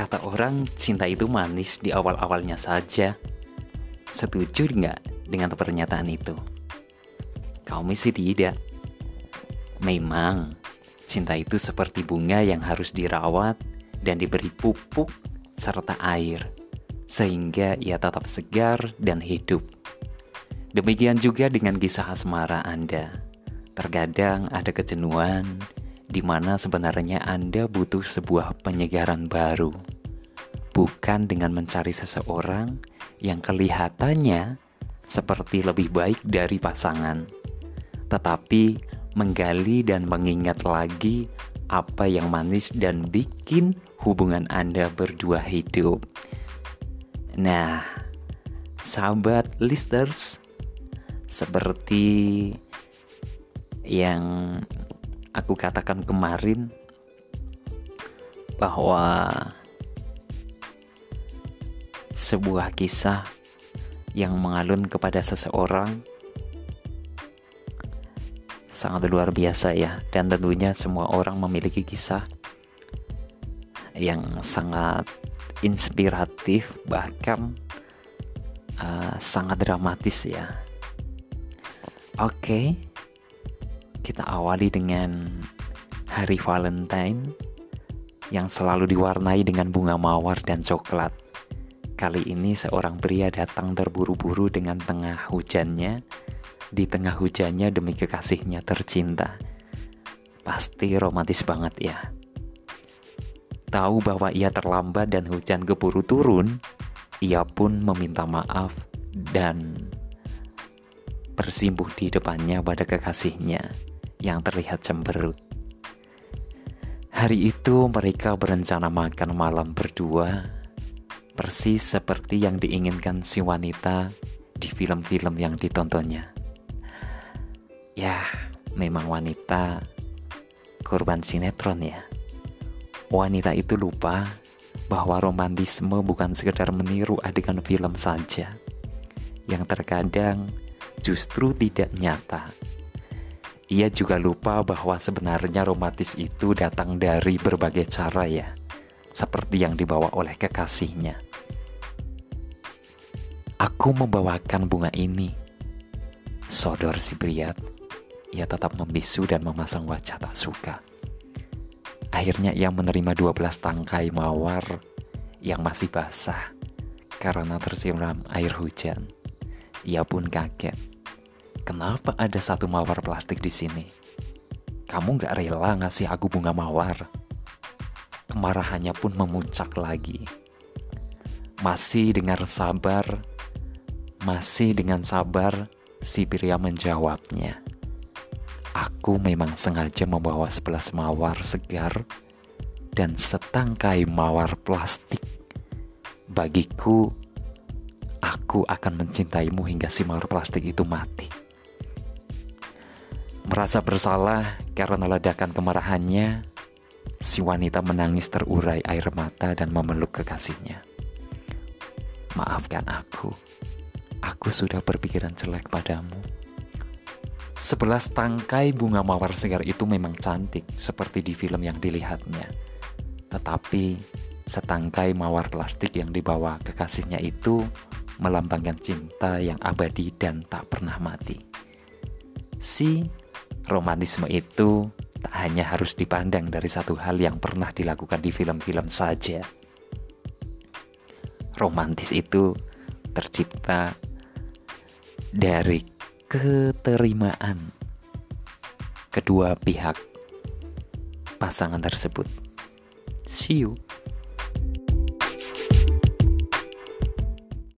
Kata orang, cinta itu manis di awal-awalnya saja. Setuju nggak dengan pernyataan itu? Kau mesti tidak. Memang, cinta itu seperti bunga yang harus dirawat dan diberi pupuk serta air, sehingga ia tetap segar dan hidup. Demikian juga dengan kisah asmara Anda. Terkadang ada kejenuhan, di mana sebenarnya Anda butuh sebuah penyegaran baru, bukan dengan mencari seseorang yang kelihatannya seperti lebih baik dari pasangan, tetapi menggali dan mengingat lagi apa yang manis dan bikin hubungan Anda berdua hidup. Nah, sahabat listeners, seperti yang aku katakan kemarin bahwa sebuah kisah yang mengalun kepada seseorang sangat luar biasa ya dan tentunya semua orang memiliki kisah yang sangat inspiratif bahkan uh, sangat dramatis ya oke okay kita awali dengan hari Valentine yang selalu diwarnai dengan bunga mawar dan coklat. Kali ini seorang pria datang terburu-buru dengan tengah hujannya, di tengah hujannya demi kekasihnya tercinta. Pasti romantis banget ya. Tahu bahwa ia terlambat dan hujan keburu turun, ia pun meminta maaf dan bersimpuh di depannya pada kekasihnya yang terlihat cemberut. Hari itu mereka berencana makan malam berdua, persis seperti yang diinginkan si wanita di film-film yang ditontonnya. Ya, memang wanita korban sinetron ya. Wanita itu lupa bahwa romantisme bukan sekedar meniru adegan film saja, yang terkadang justru tidak nyata ia juga lupa bahwa sebenarnya romantis itu datang dari berbagai cara ya, seperti yang dibawa oleh kekasihnya. Aku membawakan bunga ini. Sodor si Briat, ia tetap membisu dan memasang wajah tak suka. Akhirnya ia menerima 12 tangkai mawar yang masih basah karena tersiram air hujan. Ia pun kaget Kenapa ada satu mawar plastik di sini? Kamu gak rela ngasih aku bunga mawar? Kemarahannya pun memuncak lagi. Masih dengan sabar, masih dengan sabar, si pria menjawabnya. Aku memang sengaja membawa sebelas mawar segar dan setangkai mawar plastik. Bagiku, aku akan mencintaimu hingga si mawar plastik itu mati. Merasa bersalah karena ledakan kemarahannya, si wanita menangis terurai air mata dan memeluk kekasihnya. Maafkan aku, aku sudah berpikiran jelek padamu. Sebelas tangkai bunga mawar segar itu memang cantik seperti di film yang dilihatnya. Tetapi setangkai mawar plastik yang dibawa kekasihnya itu melambangkan cinta yang abadi dan tak pernah mati. Si romantisme itu tak hanya harus dipandang dari satu hal yang pernah dilakukan di film-film saja. Romantis itu tercipta dari keterimaan kedua pihak pasangan tersebut. See you.